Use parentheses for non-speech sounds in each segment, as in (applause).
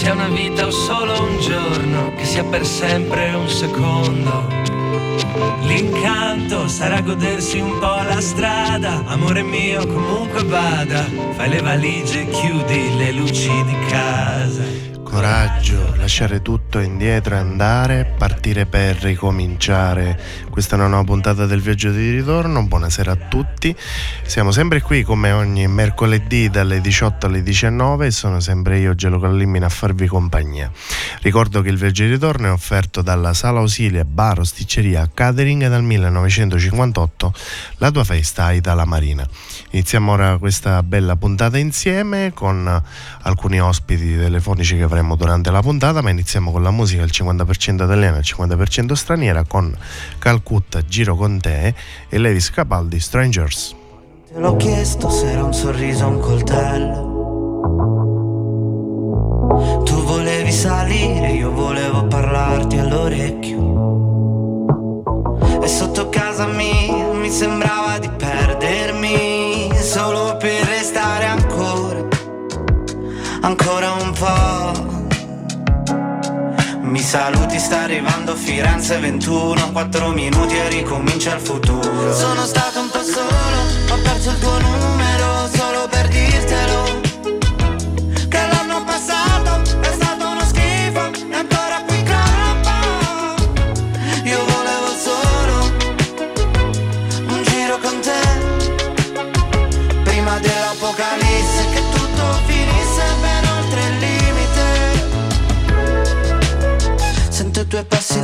sia una vita o solo un giorno, che sia per sempre un secondo. L'incanto sarà godersi un po' la strada, amore mio comunque vada, fai le valigie e chiudi le luci di casa coraggio, lasciare tutto indietro e andare, partire per ricominciare. Questa è una nuova puntata del viaggio di ritorno. Buonasera a tutti. Siamo sempre qui come ogni mercoledì dalle 18 alle 19 e sono sempre io, Gelo Callimina, a farvi compagnia. Ricordo che il viaggio di ritorno è offerto dalla Sala Ausile Bar Osticceria Catering dal 1958, la tua festa Itala Marina. Iniziamo ora questa bella puntata insieme con alcuni ospiti telefonici che avremo durante la puntata, ma iniziamo con la musica al 50% italiana e al 50% straniera con Calcutta Giro con te e Levis Capaldi Strangers. Te l'ho chiesto se era un sorriso o un coltello. Tu volevi salire, io volevo parlarti all'orecchio. E sotto casa mia mi sembrava di perdermi solo per restare ancora, ancora un po'. Mi saluti, sta arrivando Firenze 21 4 minuti e ricomincia il futuro. Sono stato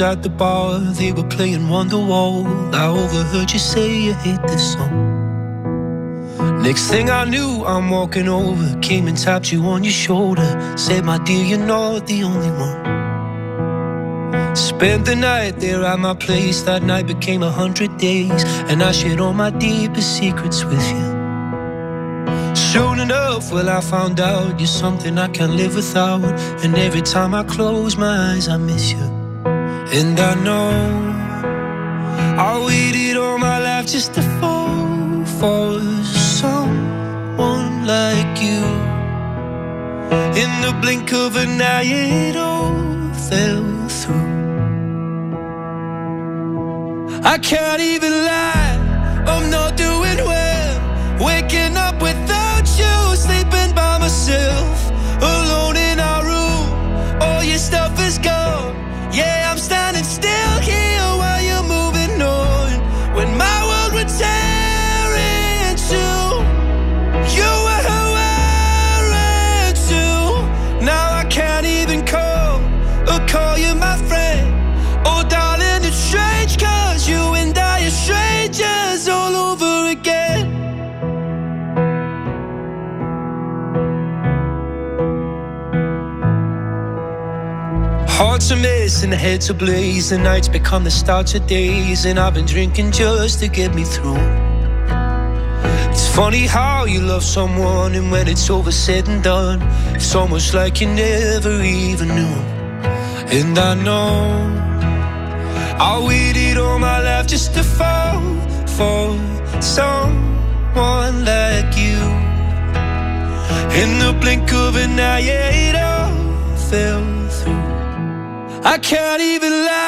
at the bar, they were playing Wonderwall. I overheard you say you hate this song. Next thing I knew, I'm walking over, came and tapped you on your shoulder. Said, My dear, you're not the only one. Spent the night there at my place, that night became a hundred days, and I shared all my deepest secrets with you. Soon enough, well, I found out you're something I can't live without. And every time I close my eyes, I miss you. And I know I waited all my life just to fall for someone like you. In the blink of an eye, it all fell through. I can't even lie. Missing, heads are blaze, the nights become the start of days, and I've been drinking just to get me through. It's funny how you love someone, and when it's over said and done, it's almost like you never even knew. And I know I waited all my life just to fall for someone like you. In the blink of an eye, yeah, it all can't even lie,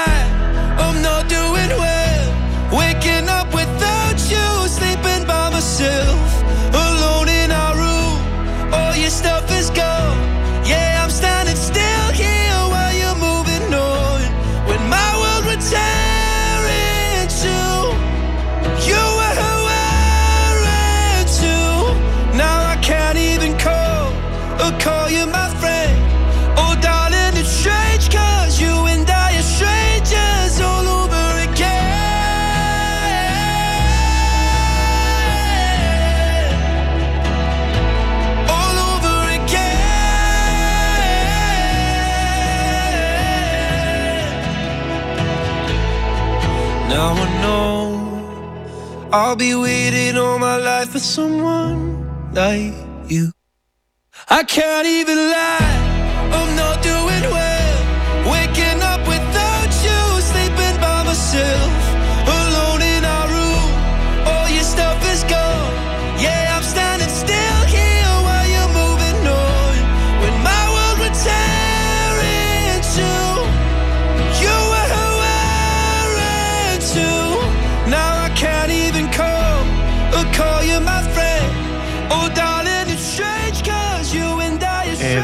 for someone like you. I can't even lie, I'm not doing well.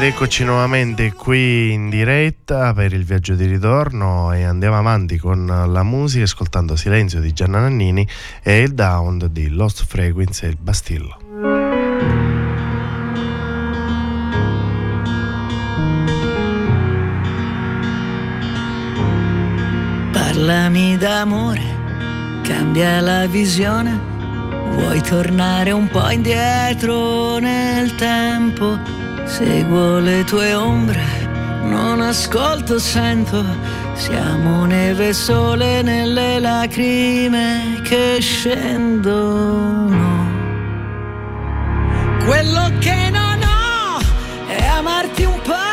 Eccoci nuovamente qui in diretta per il viaggio di ritorno e andiamo avanti con la musica ascoltando Silenzio di Gianna Nannini e il Down di Lost Frequency e il Bastillo. Parlami d'amore, cambia la visione. Vuoi tornare un po' indietro nel tempo? Seguo le tue ombre, non ascolto, sento. Siamo neve e sole nelle lacrime che scendono. Quello che non ho è amarti un po',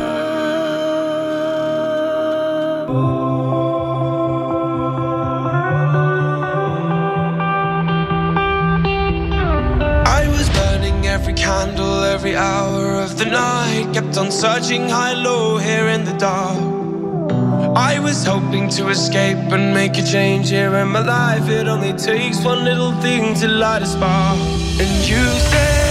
Every hour of the night. Kept on searching high, low, here in the dark. I was hoping to escape and make a change here in my life. It only takes one little thing to light a spark. And you said,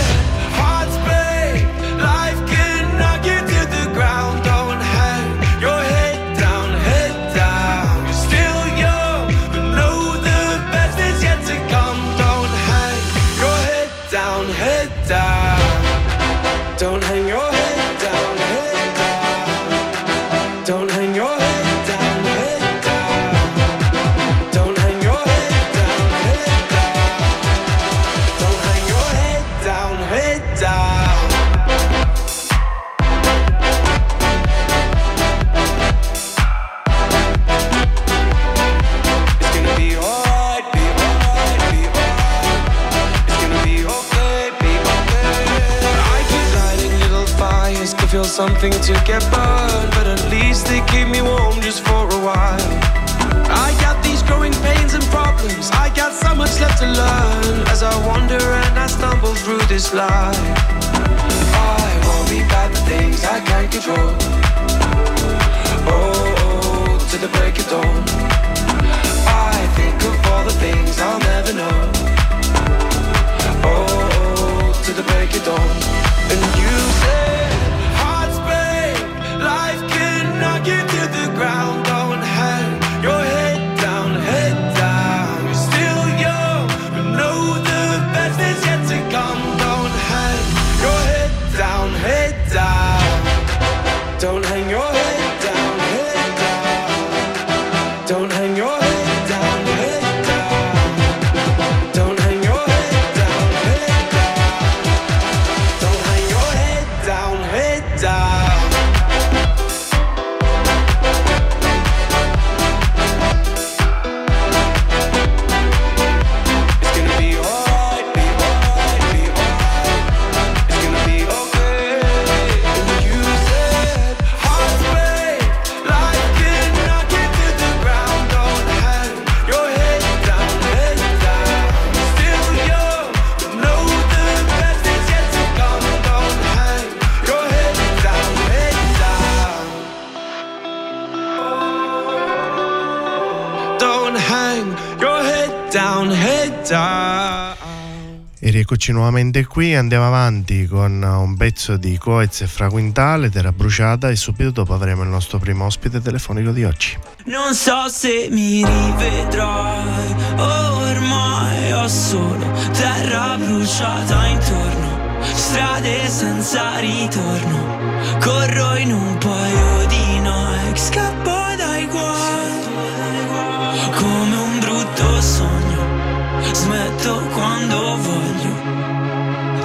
E rieccoci nuovamente qui, andiamo avanti con un pezzo di Coez e Fra Quintale, Terra Bruciata e subito dopo avremo il nostro primo ospite telefonico di oggi. Non so se mi rivedrai, ormai ho solo terra bruciata intorno, strade senza ritorno, corro in un paio di Nike, scappo dai guai, come un brutto sogno, smetto quando voglio.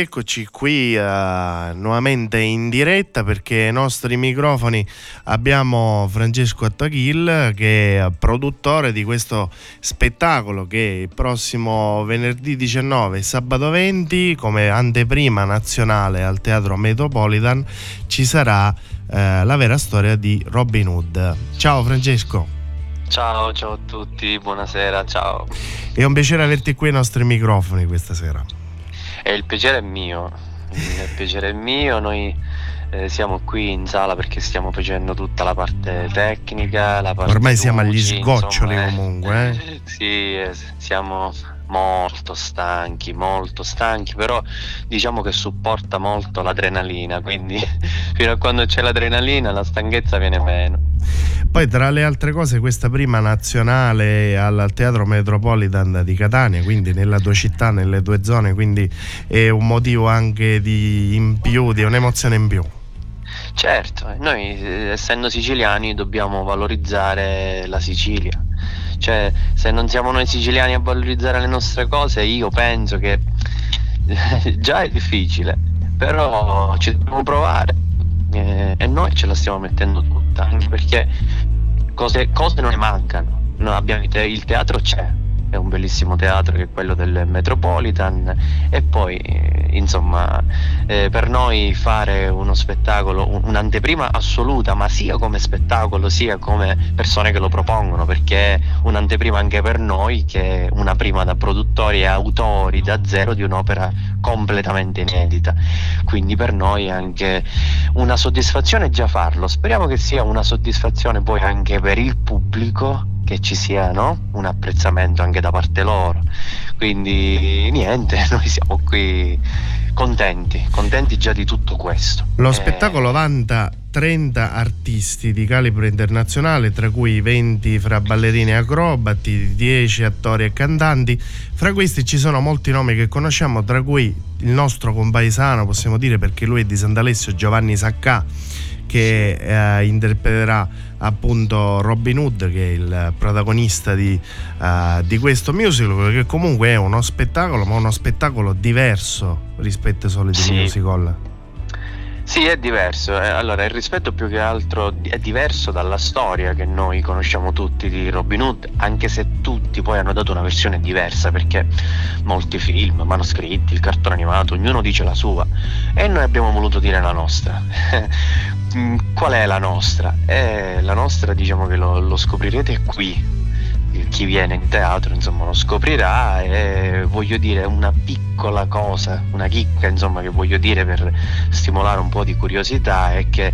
rieccoci qui eh, nuovamente in diretta perché ai nostri microfoni abbiamo Francesco Attaghil che è produttore di questo spettacolo che il prossimo venerdì 19 e sabato 20 come anteprima nazionale al Teatro Metropolitan ci sarà eh, la vera storia di Robin Hood. Ciao Francesco, Ciao, ciao a tutti, buonasera, ciao. è un piacere averti qui ai nostri microfoni questa sera. E il piacere è mio, il piacere è mio, noi eh, siamo qui in sala perché stiamo facendo tutta la parte tecnica, la parte Ormai siamo agli luci, sgoccioli insomma, eh. comunque, eh. (laughs) Sì, eh, siamo molto stanchi, molto stanchi, però diciamo che supporta molto l'adrenalina, quindi (laughs) fino a quando c'è l'adrenalina la stanchezza viene meno. Poi tra le altre cose questa prima nazionale al Teatro Metropolitan di Catania, quindi nella tua città, nelle tue zone, quindi è un motivo anche di in più, di un'emozione in più. Certo, eh, noi eh, essendo siciliani dobbiamo valorizzare la Sicilia. Cioè, se non siamo noi siciliani a valorizzare le nostre cose, io penso che già è difficile, però ci dobbiamo provare eh, e noi ce la stiamo mettendo tutta, anche perché cose, cose non ne mancano. Noi abbiamo il il teatro c'è, è un bellissimo teatro che è quello del Metropolitan e poi eh, insomma eh, per noi fare uno spettacolo, un- un'anteprima assoluta, ma sia come spettacolo sia come persone che lo propongono, perché è un'anteprima anche per noi che è una prima da produttori e autori da zero di un'opera completamente inedita. Quindi per noi è anche una soddisfazione già farlo. Speriamo che sia una soddisfazione poi anche per il pubblico che ci sia no? un apprezzamento anche da parte loro. Quindi niente, (laughs) noi siamo qui contenti, contenti già di tutto questo. Lo Eh, spettacolo vanta 30 artisti di calibro internazionale, tra cui 20 fra ballerini e acrobati, 10 attori e cantanti. Fra questi ci sono molti nomi che conosciamo, tra cui il nostro compaesano, possiamo dire perché lui è di Sant'Alessio, Giovanni Saccà, che eh, interpreterà appunto Robin Hood, che è il protagonista di, eh, di questo musical, che comunque è uno spettacolo, ma uno spettacolo diverso rispetto ai soliti Sì. musical. Sì, è diverso. eh, Allora, il rispetto più che altro è diverso dalla storia che noi conosciamo tutti di Robin Hood, anche se tutti poi hanno dato una versione diversa, perché molti film, manoscritti, il cartone animato, ognuno dice la sua e noi abbiamo voluto dire la nostra. (laughs) Mm, Qual è la nostra? Eh, la nostra diciamo che lo, lo scoprirete qui. Chi viene in teatro insomma lo scoprirà e voglio dire una piccola cosa, una chicca insomma che voglio dire per stimolare un po' di curiosità è che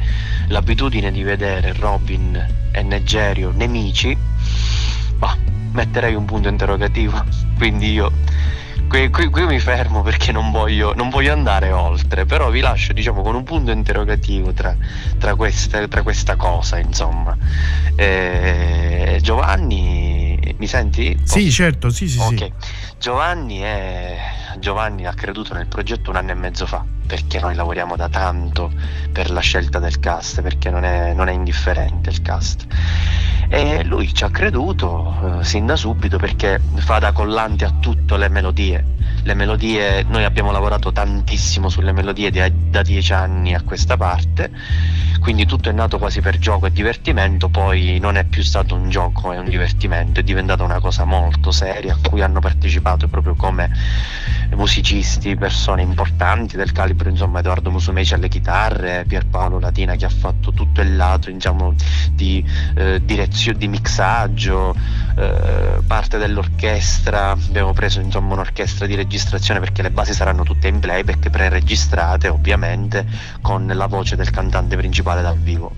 l'abitudine di vedere Robin e Negerio nemici, bah, metterei un punto interrogativo, (laughs) quindi io qui, qui- qui mi fermo perché non voglio, non voglio andare oltre, però vi lascio diciamo con un punto interrogativo tra, tra queste- tra questa cosa insomma. Eh, Giovanni, mi senti? Sì, certo, sì, sì, Ok, sì. Giovanni, è... Giovanni ha creduto nel progetto un anno e mezzo fa, perché noi lavoriamo da tanto per la scelta del cast, perché non è, non è indifferente il cast. E lui ci ha creduto eh, sin da subito perché fa da collante a tutte le melodie. Le melodie, noi abbiamo lavorato tantissimo sulle melodie di- da dieci anni a questa parte, quindi tutto è nato quasi per gioco e divertimento, poi non è più stato un gioco e un divertimento, è diventata una cosa molto seria a cui hanno partecipato proprio come musicisti, persone importanti del calibro, insomma Edoardo Musumeci alle chitarre, Pierpaolo Latina che ha fatto tutto il lato diciamo, di eh, direzione, di mixaggio, eh, parte dell'orchestra, abbiamo preso insomma un'orchestra di registrazione perché le basi saranno tutte in playback pre-registrate ovviamente con la voce del cantante principale dal vivo.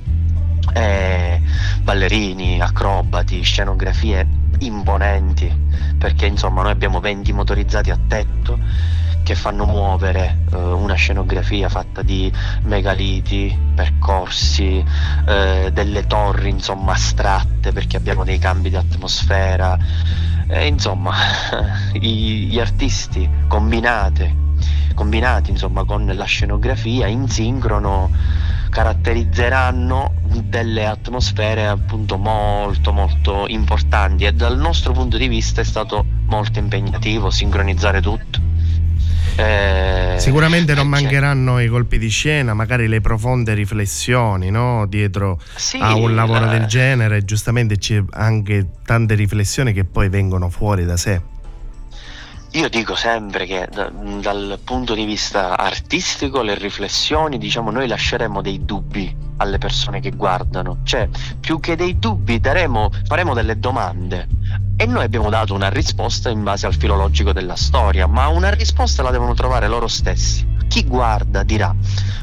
E ballerini, acrobati, scenografie imponenti perché insomma noi abbiamo 20 motorizzati a tetto che fanno muovere eh, una scenografia fatta di megaliti, percorsi, eh, delle torri insomma astratte perché abbiamo dei cambi di atmosfera e insomma (laughs) i, gli artisti combinati, combinati insomma con la scenografia in sincrono caratterizzeranno delle atmosfere appunto molto molto importanti. E dal nostro punto di vista è stato molto impegnativo sincronizzare tutto eh, Sicuramente non mancheranno i colpi di scena, magari le profonde riflessioni no? dietro sì, a un lavoro la... del genere, giustamente c'è anche tante riflessioni che poi vengono fuori da sé. Io dico sempre che da, dal punto di vista artistico le riflessioni, diciamo, noi lasceremo dei dubbi alle persone che guardano, cioè più che dei dubbi daremo, faremo delle domande e noi abbiamo dato una risposta in base al filologico della storia, ma una risposta la devono trovare loro stessi. Chi guarda dirà,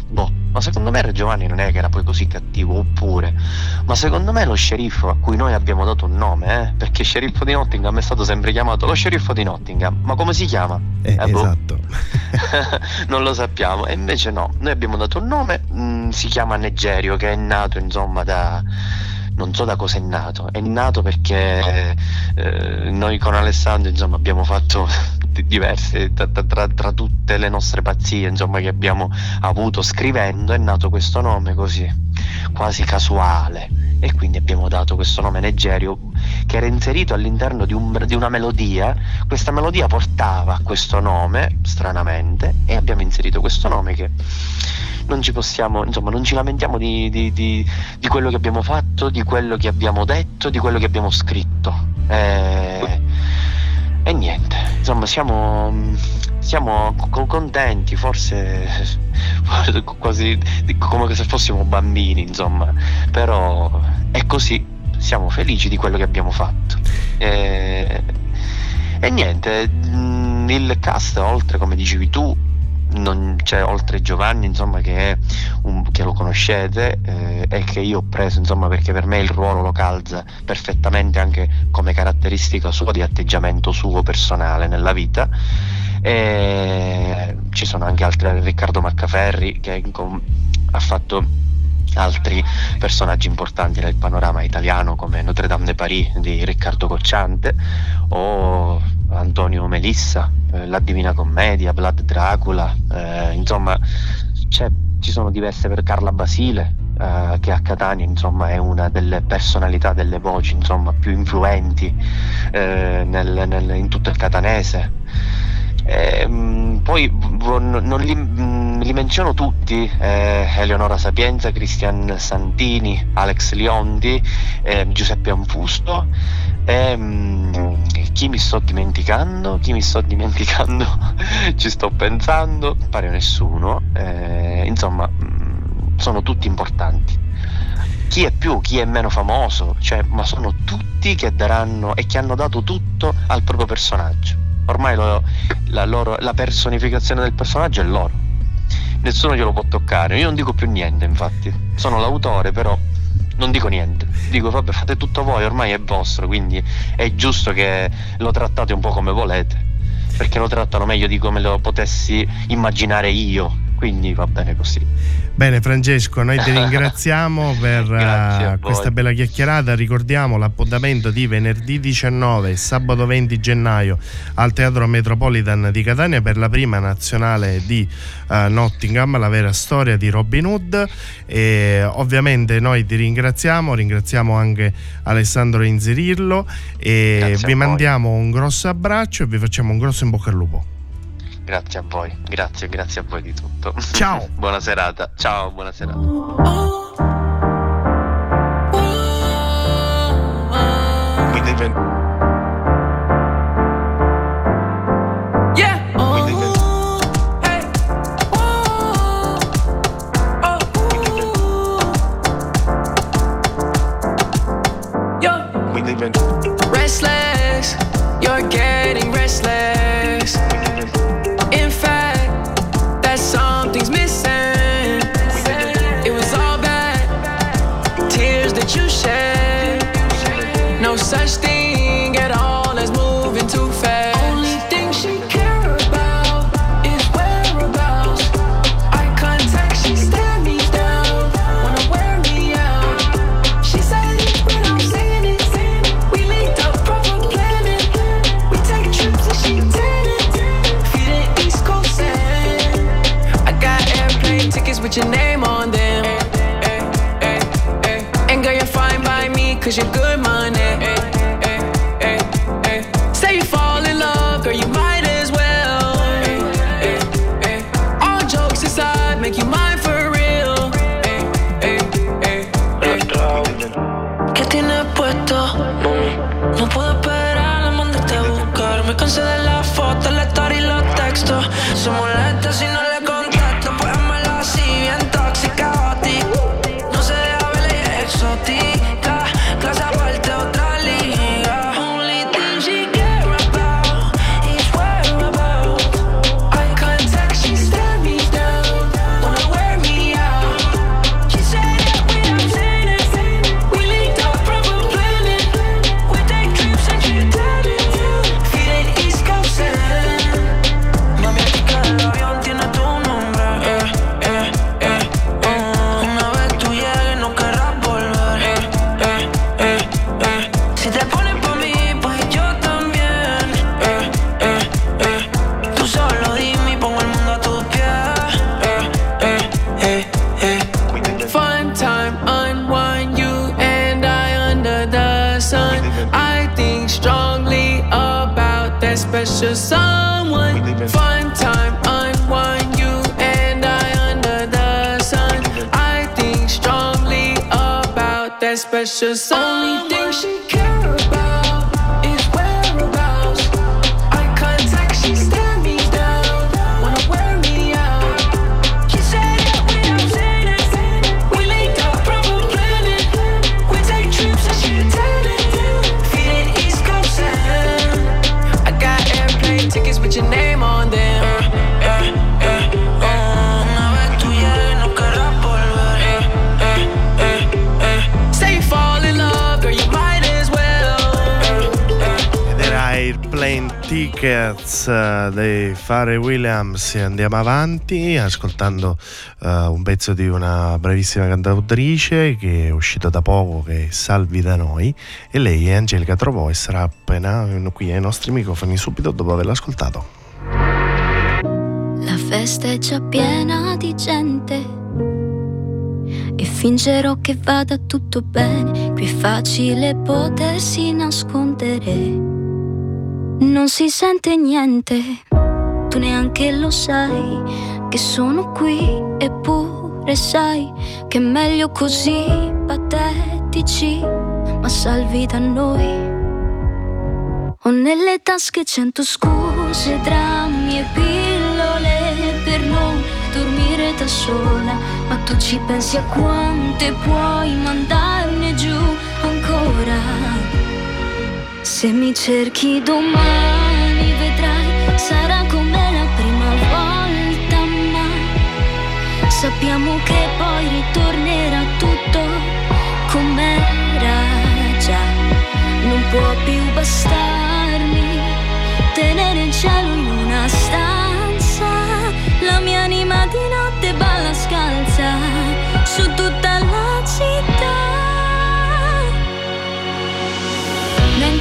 boh, ma secondo me Re Giovanni non è che era poi così cattivo, oppure, ma secondo me lo sceriffo a cui noi abbiamo dato un nome, eh, perché sceriffo di Nottingham è stato sempre chiamato lo sceriffo di Nottingham, ma come si chiama? Eh, eh, boh. Esatto. (laughs) non lo sappiamo, e invece no, noi abbiamo dato un nome, mh, mm, si chiama Negerio, che è nato insomma da non so da cosa è nato, è nato perché eh, noi con Alessandro insomma, abbiamo fatto (laughs) diverse tra, tra, tra, tutte le nostre pazzie insomma, che abbiamo avuto scrivendo è nato questo nome così quasi casuale. E quindi abbiamo dato questo nome Negerio che era inserito all'interno di, un, di, una melodia. Questa melodia portava questo nome stranamente e abbiamo inserito questo nome che non ci possiamo, insomma, non ci lamentiamo di, di, di, di, quello che abbiamo fatto, di quello che abbiamo detto, di quello che abbiamo scritto. E, e niente, insomma, siamo, siamo contenti, forse, quasi come se fossimo bambini, insomma, però è così, siamo felici di quello che abbiamo fatto. E, e niente, il cast, oltre come dicevi tu, non c'è oltre Giovanni insomma che, un, che lo conoscete eh, e che io ho preso insomma perché per me il ruolo lo calza perfettamente anche come caratteristica sua di atteggiamento suo personale nella vita. E ci sono anche altri Riccardo Maccaferri che ha fatto altri personaggi importanti nel panorama italiano come Notre Dame de Paris di Riccardo Cocciante o Antonio Melissa, eh, La Divina Commedia, Blood Dracula, eh, insomma ci sono diverse per Carla Basile eh, che a Catania insomma, è una delle personalità, delle voci insomma, più influenti eh, nel, nel, in tutto il catanese. Ehm, poi non, li, mm, li, menziono tutti, eh, Eleonora Sapienza, Cristian Santini, Alex Lionti, eh, Giuseppe Anfusto. E, mh, mm, chi mi sto dimenticando? Chi mi sto dimenticando? (laughs) Ci sto pensando, pare nessuno. Eh, insomma, mm, sono tutti importanti chi è più, chi è meno famoso, cioè, ma sono tutti che daranno e che hanno dato tutto al proprio personaggio ormai lo, la, loro, la personificazione del personaggio è loro. Nessuno glielo può toccare. Io non dico più niente, infatti. Sono l'autore, però non dico niente. Dico, vabbè, fate tutto voi, ormai è vostro, quindi è giusto che lo trattate un po' come volete. Perché lo trattano meglio di come lo potessi immaginare io. Quindi va bene così. Bene Francesco, noi ti (laughs) ringraziamo per uh, questa bella chiacchierata, ricordiamo l'appuntamento di venerdì 19 e sabato 20 gennaio al Teatro Metropolitan di Catania per la prima nazionale di uh, Nottingham, la vera storia di Robin Hood e ovviamente noi ti ringraziamo, ringraziamo anche Alessandro Inzerirlo e Grazie vi mandiamo un grosso abbraccio e vi facciamo un grosso in bocca al lupo. Grazie a voi, grazie, grazie a voi di tutto. Ciao. (laughs) buona serata. Ciao, buona serata. We live in Restless cause you're good someone. Fun time, unwind you and I under the sun. I think strongly about that special someone. Only thing Tickets eh, dei Fare Williams andiamo avanti ascoltando eh, un pezzo di una bravissima cantautrice che è uscita da poco che è Salvi da noi e lei è Angelica Trovò e sarà appena qui ai nostri microfoni subito dopo averla ascoltato. La festa è già piena di gente e fingerò che vada tutto bene. Qui è facile potersi nascondere. Non si sente niente, tu neanche lo sai che sono qui eppure sai che è meglio così patetici, ma salvi da noi. Ho nelle tasche cento scuse, drammi e pillole per non dormire da sola. Ma tu ci pensi a quante puoi mandarne Se mi cerchi domani vedrai, sarà come la prima volta, ma sappiamo che poi ritornerà tutto com'era già. Non può più bastarmi tenere il cielo in una stanza. La mia anima di notte balla scalza su tutta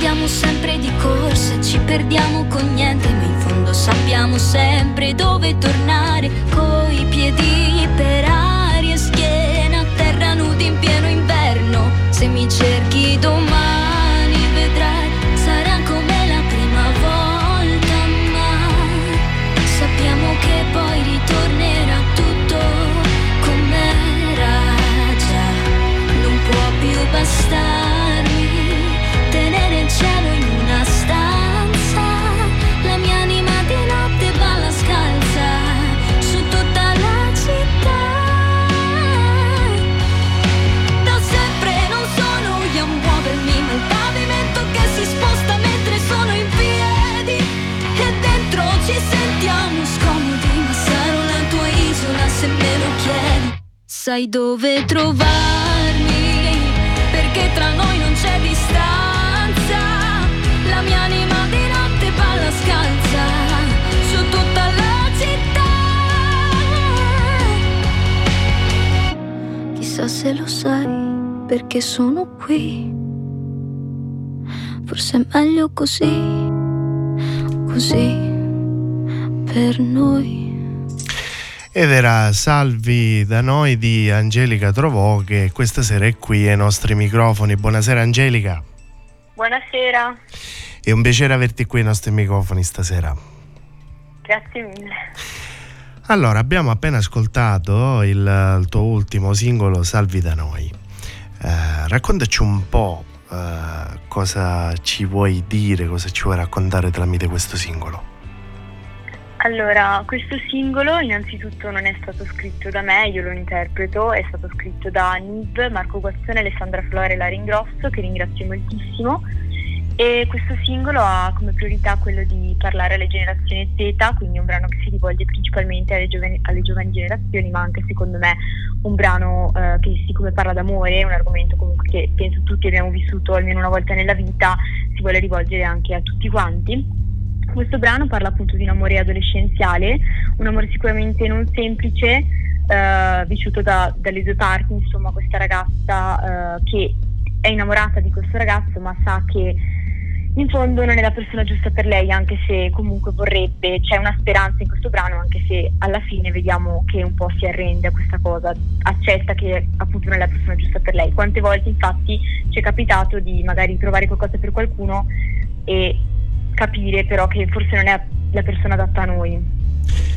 andiamo sempre di corsa, ci perdiamo con niente, ma in fondo sappiamo sempre dove tornare. Coi piedi per aria schiena a terra nudi in pieno inverno. Se mi cerchi domani vedrai, sarà come la prima volta, sappiamo che poi ritornerà tutto com'era già. Non può più bastarmi Sai dove trovarmi, perché tra noi non c'è distanza. mia anima di notte balla scalza su tutta la città. Chissà se lo sai perché sono qui. Forse è meglio così, così per noi. Ed era Salvi da noi di Angelica Trovò che questa sera è qui ai nostri microfoni. Buonasera Angelica. Buonasera, È un piacere averti qui ai nostri microfoni stasera. grazie mille. Allora, abbiamo appena ascoltato il, il tuo ultimo singolo Salvi da noi. Eh, raccontaci un po' eh, cosa ci vuoi dire, cosa ci vuoi raccontare tramite questo singolo. Allora, questo singolo innanzitutto non è stato scritto da me, io lo interpreto, è stato scritto da Niv, Marco Guazzone, Alessandra Flore e Lara Ingrosso, che ringrazio moltissimo. E questo singolo ha come priorità quello di parlare alle generazioni Z, quindi un brano che si rivolge principalmente alle giovani, alle giovani generazioni, ma anche secondo me un brano eh, che siccome parla d'amore, un argomento comunque che penso tutti abbiamo vissuto almeno una volta nella vita, si vuole rivolgere anche a tutti quanti. Questo brano parla appunto di un amore adolescenziale, un amore sicuramente non semplice, eh, vissuto da- dalle due parti, insomma questa ragazza eh, che è innamorata di questo ragazzo ma sa che in fondo non è la persona giusta per lei, anche se comunque vorrebbe, c'è una speranza in questo brano, anche se alla fine vediamo che un po' si arrende a questa cosa, accetta che appunto non è la persona giusta per lei. Quante volte infatti ci è capitato di magari trovare qualcosa per qualcuno e capire però che forse non è la persona adatta a noi.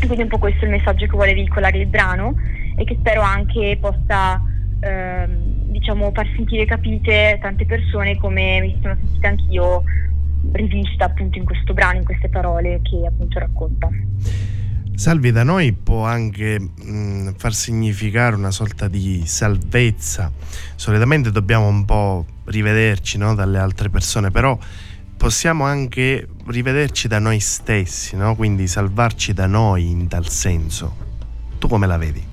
Quindi un po' questo è il messaggio che vuole veicolare il brano e che spero anche possa ehm, diciamo far sentire capite tante persone come mi sono sentita anch'io rivista appunto in questo brano, in queste parole che appunto racconta. Salvi da noi può anche mh, far significare una sorta di salvezza. Solitamente dobbiamo un po' rivederci no, dalle altre persone, però possiamo anche rivederci da noi stessi, no? quindi salvarci da noi in tal senso. Tu come la vedi?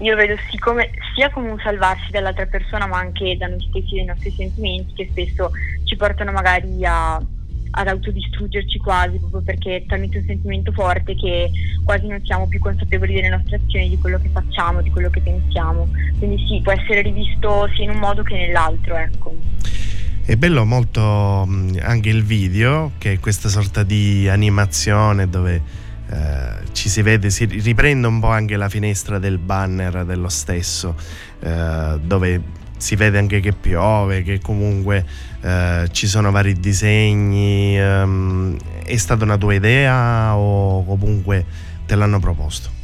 Io vedo sì come- sia come un salvarsi dall'altra persona ma anche da noi stessi, dai nostri sentimenti che spesso ci portano magari a, ad autodistruggerci quasi proprio perché è talmente un sentimento forte che quasi non siamo più consapevoli delle nostre azioni, di quello che facciamo, di quello che pensiamo. Quindi sì, può essere rivisto sia in un modo che nell'altro, ecco. È bello molto anche il video, che è questa sorta di animazione dove eh, ci si vede, si riprende un po' anche la finestra del banner dello stesso, eh, dove si vede anche che piove, che comunque eh, ci sono vari disegni. ehm, è stata una tua idea o comunque te l'hanno proposto?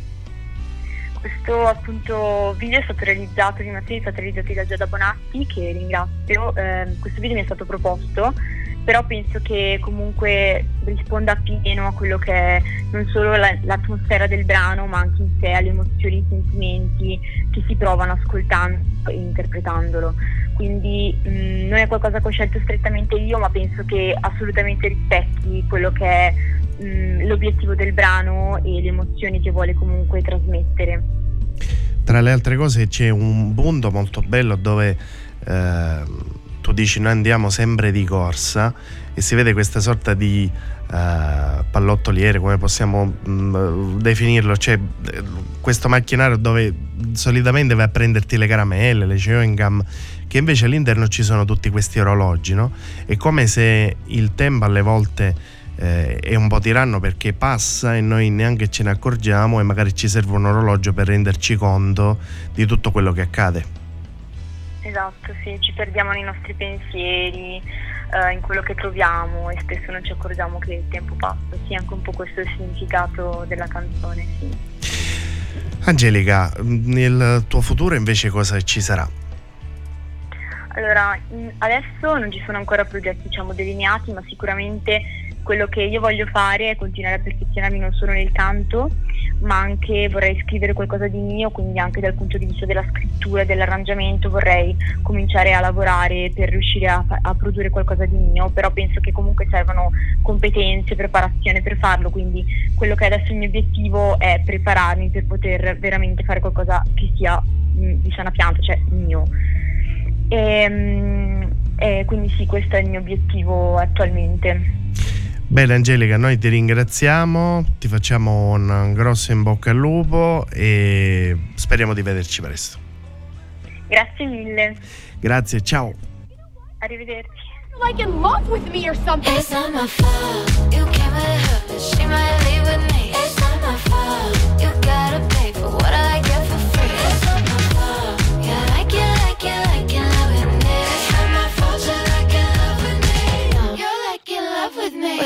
Questo appunto video è stato realizzato, l'animazione è stata realizzata da Giada Bonatti, che ringrazio. Ehm, questo video mi è stato proposto, però penso che comunque risponda appieno a quello che è non solo la- l'atmosfera del brano, ma anche in sé alle emozioni, ai sentimenti che si provano ascoltando e interpretandolo. Quindi mh, non è qualcosa che ho scelto strettamente io, ma penso che assolutamente rispecchi quello che è mh, l'obiettivo del brano e le emozioni che vuole comunque trasmettere. Tra le altre cose c'è un punto molto bello dove eh, tu dici noi andiamo sempre di corsa e si vede questa sorta di eh, pallottoliere, come possiamo mh, definirlo, cioè questo macchinario dove solitamente vai a prenderti le caramelle, le chewing gum, che invece all'interno ci sono tutti questi orologi, no? È come se il tempo alle volte eh, è un po' tiranno perché passa e noi neanche ce ne accorgiamo e magari ci serve un orologio per renderci conto di tutto quello che accade. Esatto, sì, ci perdiamo nei nostri pensieri, eh, in quello che troviamo e spesso non ci accorgiamo che il tempo passa. Sì, anche un po' questo è il significato della canzone, sì. Angelica, nel tuo futuro invece cosa ci sarà? Allora, adesso non ci sono ancora progetti diciamo delineati, ma sicuramente quello che io voglio fare è continuare a perfezionarmi non solo nel canto, ma anche vorrei scrivere qualcosa di mio, quindi anche dal punto di vista della scrittura e dell'arrangiamento vorrei cominciare a lavorare per riuscire a, a produrre qualcosa di mio, però penso che comunque servano competenze, preparazione per farlo, quindi quello che è adesso il mio obiettivo è prepararmi per poter veramente fare qualcosa che sia mh, di sana pianta, cioè mio. E, mm, E quindi sì, questo è il mio obiettivo attualmente. Bene Angelica, noi ti ringraziamo, ti facciamo un grosso in bocca al lupo e speriamo di vederci presto. Grazie mille. Grazie, ciao. Arrivederci. Like in love with me or something. It's not my fault. You came with her, but she might leave with me. It's not my fault.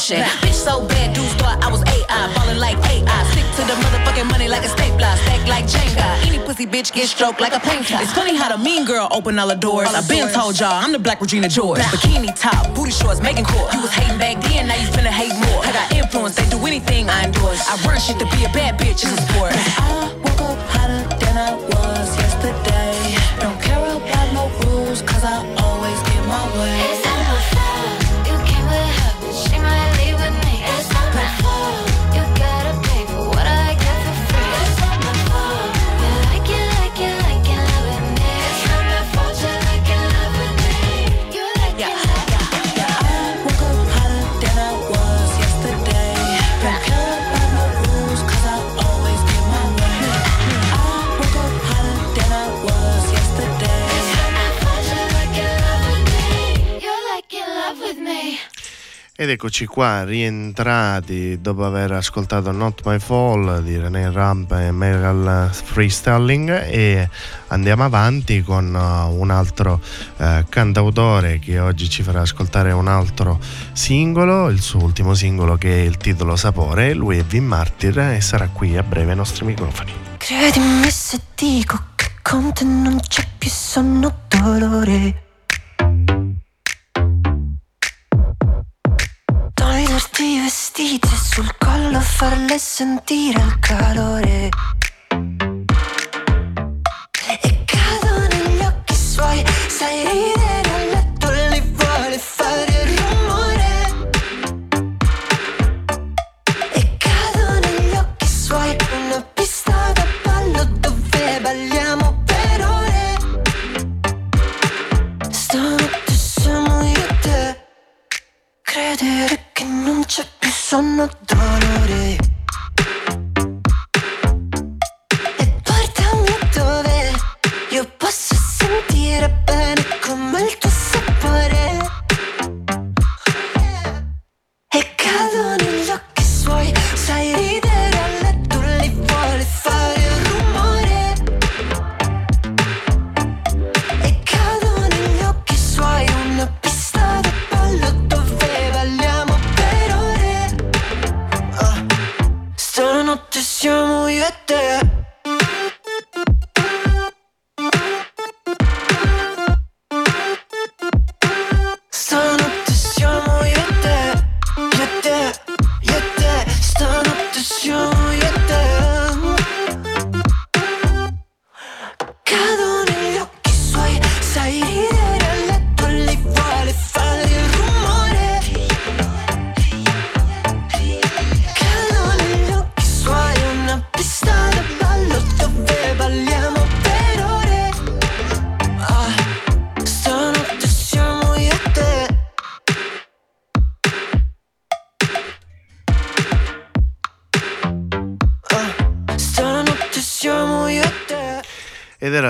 Cause. Bitch, so bad, dudes thought I was AI, falling like AI. Stick to the motherfucking money like a stapler, stack like Jenga. Any pussy bitch get stroked like a painter. It's funny how the mean girl open all the doors. I been told y'all I'm the black Regina George. Bikini top, booty shorts, making court. You was hating back then, now you finna hate more. I got influence, they do anything I endorse. I run shit to be a bad bitch, it's a sport. Ed eccoci qua, rientrati dopo aver ascoltato Not My Fall di René Ramp e Meryl Freestyling e andiamo avanti con uh, un altro uh, cantautore che oggi ci farà ascoltare un altro singolo, il suo ultimo singolo che è il titolo Sapore, lui è Vin Martyr e sarà qui a breve ai nostri microfoni. Credimi se dico che con te non c'è più sonno dolore. I vestiti e sul collo farle sentire il calore.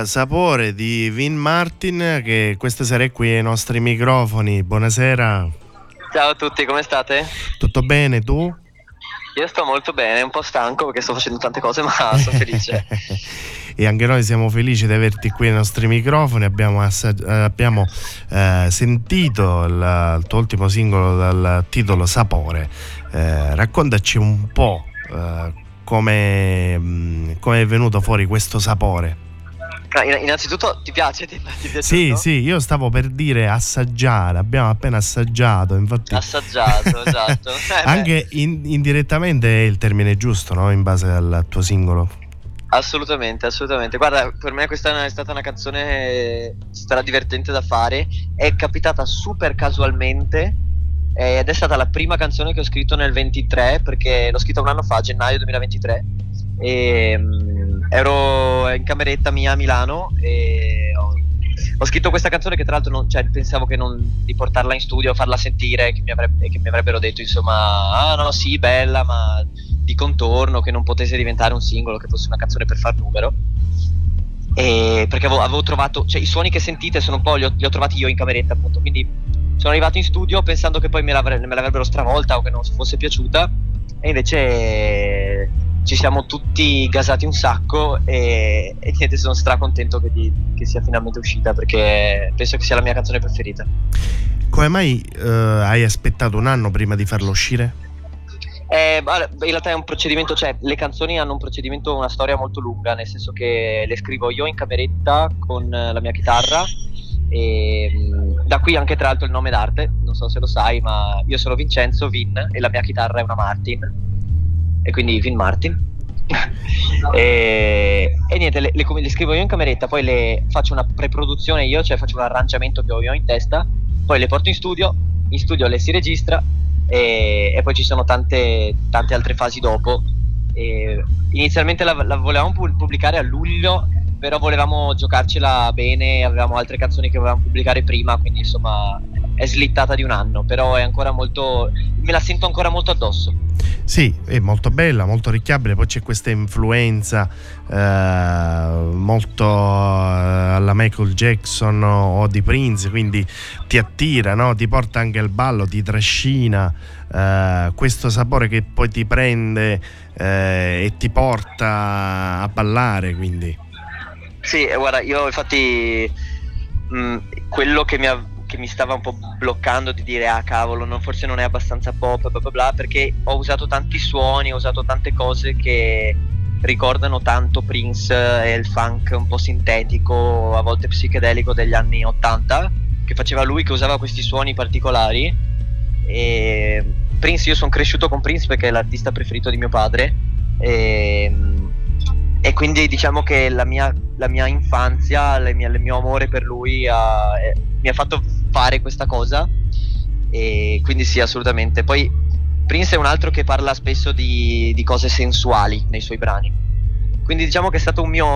Sapore di Vin Martin che questa sera è qui ai nostri microfoni. Buonasera. Ciao a tutti, come state? Tutto bene tu? Io sto molto bene, un po' stanco perché sto facendo tante cose, ma sono felice. (laughs) e anche noi siamo felici di averti qui ai nostri microfoni. Abbiamo, assag- eh, abbiamo eh, sentito il, il, tuo ultimo singolo dal titolo Sapore. Eh, raccontaci un po' eh, come, mm, come è venuto fuori questo sapore. Innanzitutto ti piace? Ti, ti piace sì, sì, io stavo per dire assaggiare, abbiamo appena assaggiato, infatti. Assaggiato, (laughs) esatto. Eh, Anche in, indirettamente è il termine giusto, no? In base al tuo singolo. Assolutamente, assolutamente. Guarda, per me questa è stata una canzone divertente da fare. È capitata super casualmente ed è stata la prima canzone che ho scritto nel 23 perché l'ho scritta un anno fa, gennaio 2023. E um, ero in cameretta mia a Milano e ho, ho scritto questa canzone che tra l'altro non, cioè, pensavo non, di portarla in studio, farla sentire, che mi, avrebbe, che mi avrebbero detto insomma, ah no, sì, bella, ma di contorno, che non potesse diventare un singolo, che fosse una canzone per far numero. E perché avevo, avevo trovato, cioè i suoni che sentite sono un po' li ho, li ho, trovati io in cameretta appunto, quindi sono arrivato in studio pensando che poi me, me l'avrebbero stravolta o che non fosse piaciuta e invece ci siamo tutti gasati un sacco e, e niente, sono stracontento che, di, che sia finalmente uscita perché penso che sia la mia canzone preferita. Come mai uh, hai aspettato un anno prima di farlo uscire? Eh, in realtà è un procedimento, cioè le canzoni hanno un procedimento, una storia molto lunga, nel senso che le scrivo io in cameretta con la mia chitarra e mm, da qui anche tra l'altro il nome d'arte, non so se lo sai, ma io sono Vincenzo Vin e la mia chitarra è una Martin e quindi Vin Martin. (laughs) e, e, niente, le, le, le, scrivo io in cameretta, poi le faccio una preproduzione io, cioè faccio un arrangiamento che ho io in testa, poi le porto in studio, in studio le si registra e, e poi ci sono tante, tante altre fasi dopo. E inizialmente la, la volevamo pubblicare a luglio, però volevamo giocarcela bene, avevamo altre canzoni che volevamo pubblicare prima, quindi insomma è slittata di un anno, però è ancora molto. me la sento ancora molto addosso. Sì, è molto bella, molto ricchiabile, poi c'è questa influenza eh, molto eh, alla Michael Jackson o di Prince, quindi ti attira, no? ti porta anche al ballo, ti trascina. Eh, questo sapore che poi ti prende eh, e ti porta a ballare, quindi. Sì, guarda, io infatti mh, quello che mi ha che mi stava un po' bloccando di dire ah cavolo non, forse non è abbastanza pop bla bla bla perché ho usato tanti suoni ho usato tante cose che ricordano tanto Prince e il funk un po' sintetico a volte psichedelico degli anni 80 che faceva lui che usava questi suoni particolari. E Prince io sono cresciuto con Prince perché è l'artista preferito di mio padre. E, e quindi diciamo che la mia, la mia infanzia, mie, il mio amore per lui ha, è, mi ha fatto fare questa cosa e quindi sì assolutamente poi Prince è un altro che parla spesso di, di cose sensuali nei suoi brani quindi diciamo che è stato un mio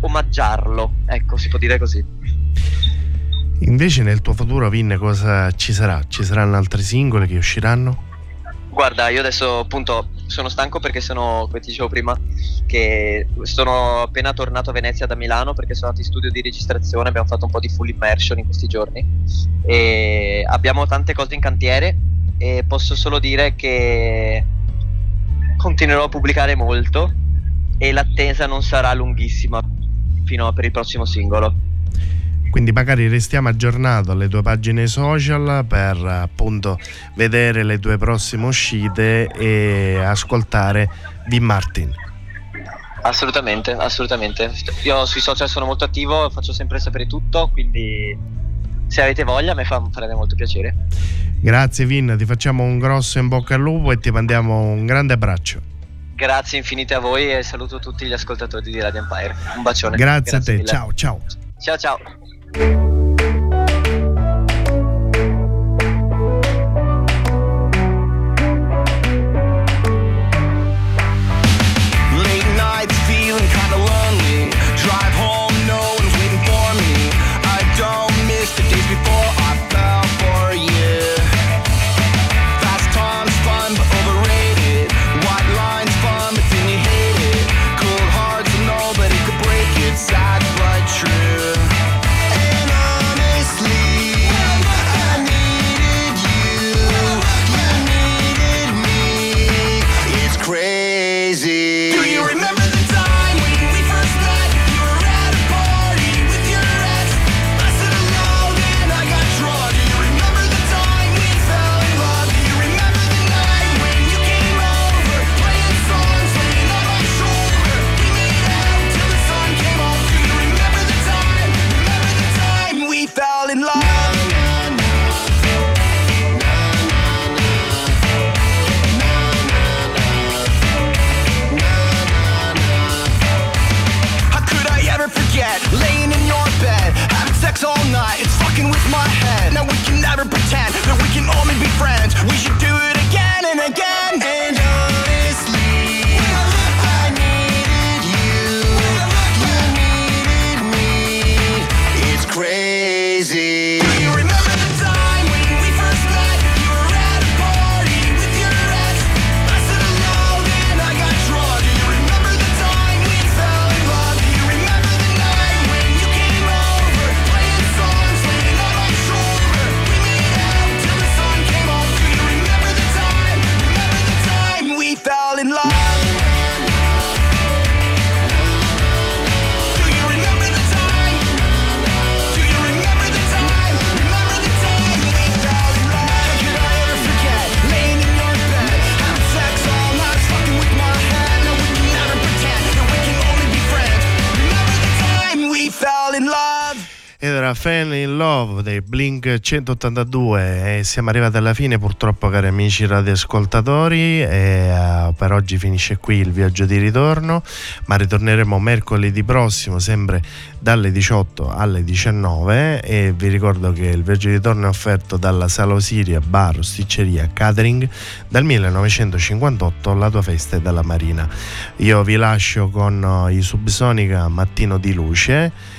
omaggiarlo ecco si può dire così invece nel tuo futuro Vin cosa ci sarà? ci saranno altri singoli che usciranno? Guarda, io adesso appunto sono stanco perché sono, come ti dicevo prima, che sono appena tornato a Venezia da Milano perché sono andato in studio di registrazione, abbiamo fatto un po' di full immersion in questi giorni e abbiamo tante cose in cantiere e posso solo dire che continuerò a pubblicare molto e l'attesa non sarà lunghissima fino a per il prossimo singolo. Quindi magari restiamo aggiornato alle tue pagine social per appunto vedere le tue prossime uscite e ascoltare di Martin. Assolutamente, assolutamente. Io sui social sono molto attivo, faccio sempre sapere tutto, quindi se avete voglia mi fa, farebbe molto piacere. Grazie Vin, ti facciamo un grosso in bocca al lupo e ti mandiamo un grande abbraccio. Grazie infinite a voi e saluto tutti gli ascoltatori di Radio Empire. Un bacione. Grazie, Grazie a te, mille. ciao ciao. Ciao ciao. Thank you. era Fan in Love dei Blink 182 e siamo arrivati alla fine purtroppo cari amici radioascoltatori e uh, per oggi finisce qui il viaggio di ritorno ma ritorneremo mercoledì prossimo sempre dalle 18 alle 19 e vi ricordo che il viaggio di ritorno è offerto dalla Sala Osiria Bar, Osticceria, Catering dal 1958 la tua festa è dalla Marina. Io vi lascio con eh, i Subsonica Mattino di Luce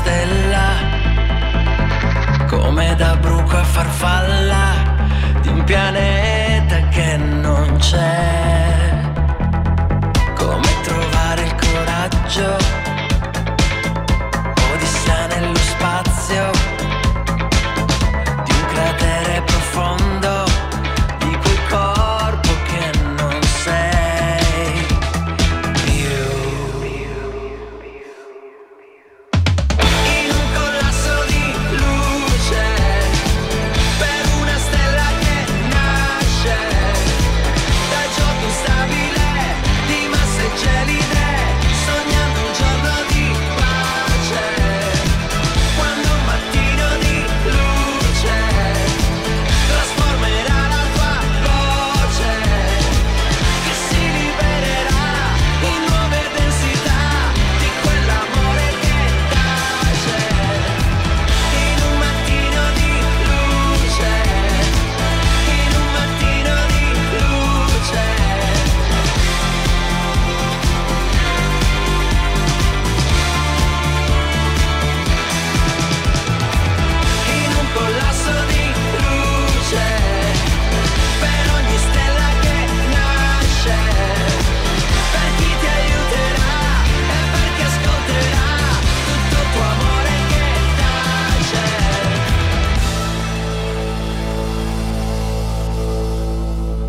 stella, come da bruco a farfalla di un pianeta